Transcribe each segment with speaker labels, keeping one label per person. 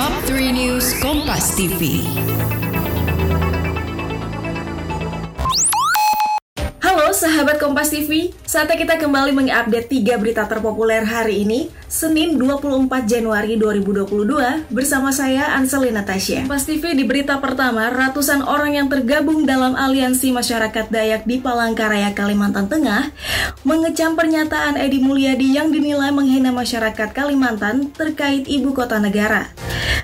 Speaker 1: Top 3 News Kompas TV.
Speaker 2: Halo sahabat Kompas TV, saatnya kita kembali mengupdate tiga berita terpopuler hari ini, Senin 24 Januari 2022, bersama saya Anselina Tasya. Kompas TV di berita pertama, ratusan orang yang tergabung dalam aliansi masyarakat Dayak di Palangkaraya, Kalimantan Tengah, mengecam pernyataan Edi Mulyadi yang dinilai menghina masyarakat Kalimantan terkait ibu kota negara.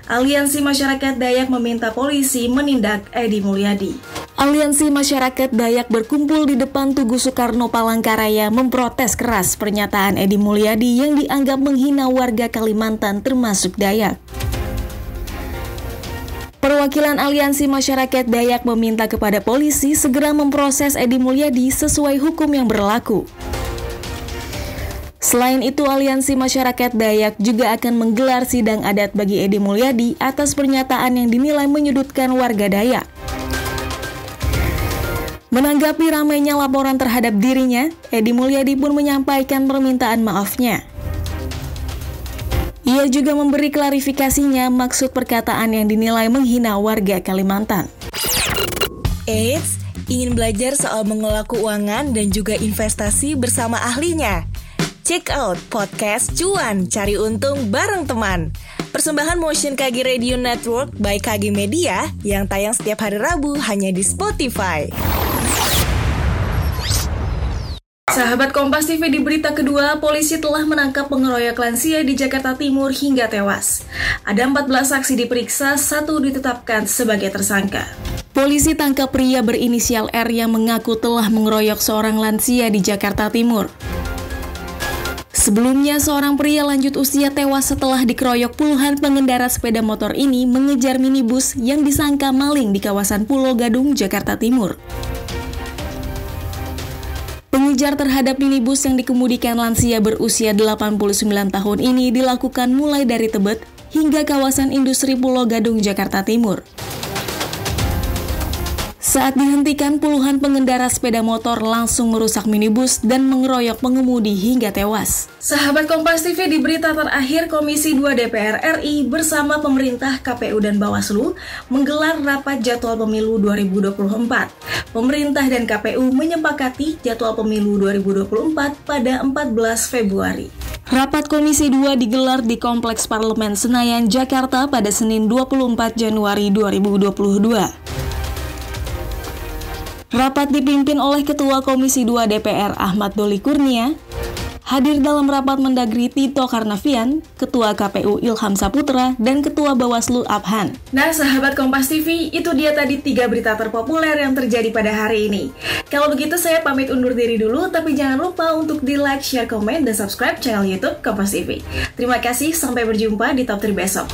Speaker 2: Aliansi Masyarakat Dayak meminta polisi menindak Edi Mulyadi. Aliansi Masyarakat Dayak berkumpul di depan Tugu Soekarno Palangkaraya memprotes keras pernyataan Edi Mulyadi yang dianggap menghina warga Kalimantan termasuk Dayak. Perwakilan Aliansi Masyarakat Dayak meminta kepada polisi segera memproses Edi Mulyadi sesuai hukum yang berlaku. Selain itu, Aliansi Masyarakat Dayak juga akan menggelar sidang adat bagi Edi Mulyadi atas pernyataan yang dinilai menyudutkan warga Dayak. Menanggapi ramainya laporan terhadap dirinya, Edi Mulyadi pun menyampaikan permintaan maafnya. Ia juga memberi klarifikasinya maksud perkataan yang dinilai menghina warga Kalimantan.
Speaker 3: Eits, ingin belajar soal mengelola keuangan dan juga investasi bersama ahlinya? Check out podcast Cuan Cari Untung bareng teman. Persembahan Motion KG Radio Network by KG Media yang tayang setiap hari Rabu hanya di Spotify.
Speaker 2: Sahabat Kompas TV di berita kedua, polisi telah menangkap pengeroyok lansia di Jakarta Timur hingga tewas. Ada 14 saksi diperiksa, satu ditetapkan sebagai tersangka. Polisi tangkap pria berinisial R yang mengaku telah mengeroyok seorang lansia di Jakarta Timur. Sebelumnya, seorang pria lanjut usia tewas setelah dikeroyok puluhan pengendara sepeda motor ini mengejar minibus yang disangka maling di kawasan Pulau Gadung, Jakarta Timur. Pengejar terhadap minibus yang dikemudikan lansia berusia 89 tahun ini dilakukan mulai dari Tebet hingga kawasan industri Pulau Gadung, Jakarta Timur. Saat dihentikan, puluhan pengendara sepeda motor langsung merusak minibus dan mengeroyok pengemudi hingga tewas. Sahabat Kompas TV di berita terakhir, Komisi 2 DPR RI bersama pemerintah KPU dan Bawaslu menggelar rapat jadwal pemilu 2024. Pemerintah dan KPU menyepakati jadwal pemilu 2024 pada 14 Februari. Rapat Komisi 2 digelar di Kompleks Parlemen Senayan, Jakarta pada Senin 24 Januari 2022. Rapat dipimpin oleh Ketua Komisi 2 DPR Ahmad Doli Kurnia. Hadir dalam rapat Mendagri Tito Karnavian, Ketua KPU Ilham Saputra, dan Ketua Bawaslu Abhan. Nah, sahabat Kompas TV, itu dia tadi tiga berita terpopuler yang terjadi pada hari ini. Kalau begitu, saya pamit undur diri dulu, tapi jangan lupa untuk di like, share, komen, dan subscribe channel YouTube Kompas TV. Terima kasih, sampai berjumpa di Top 3 besok.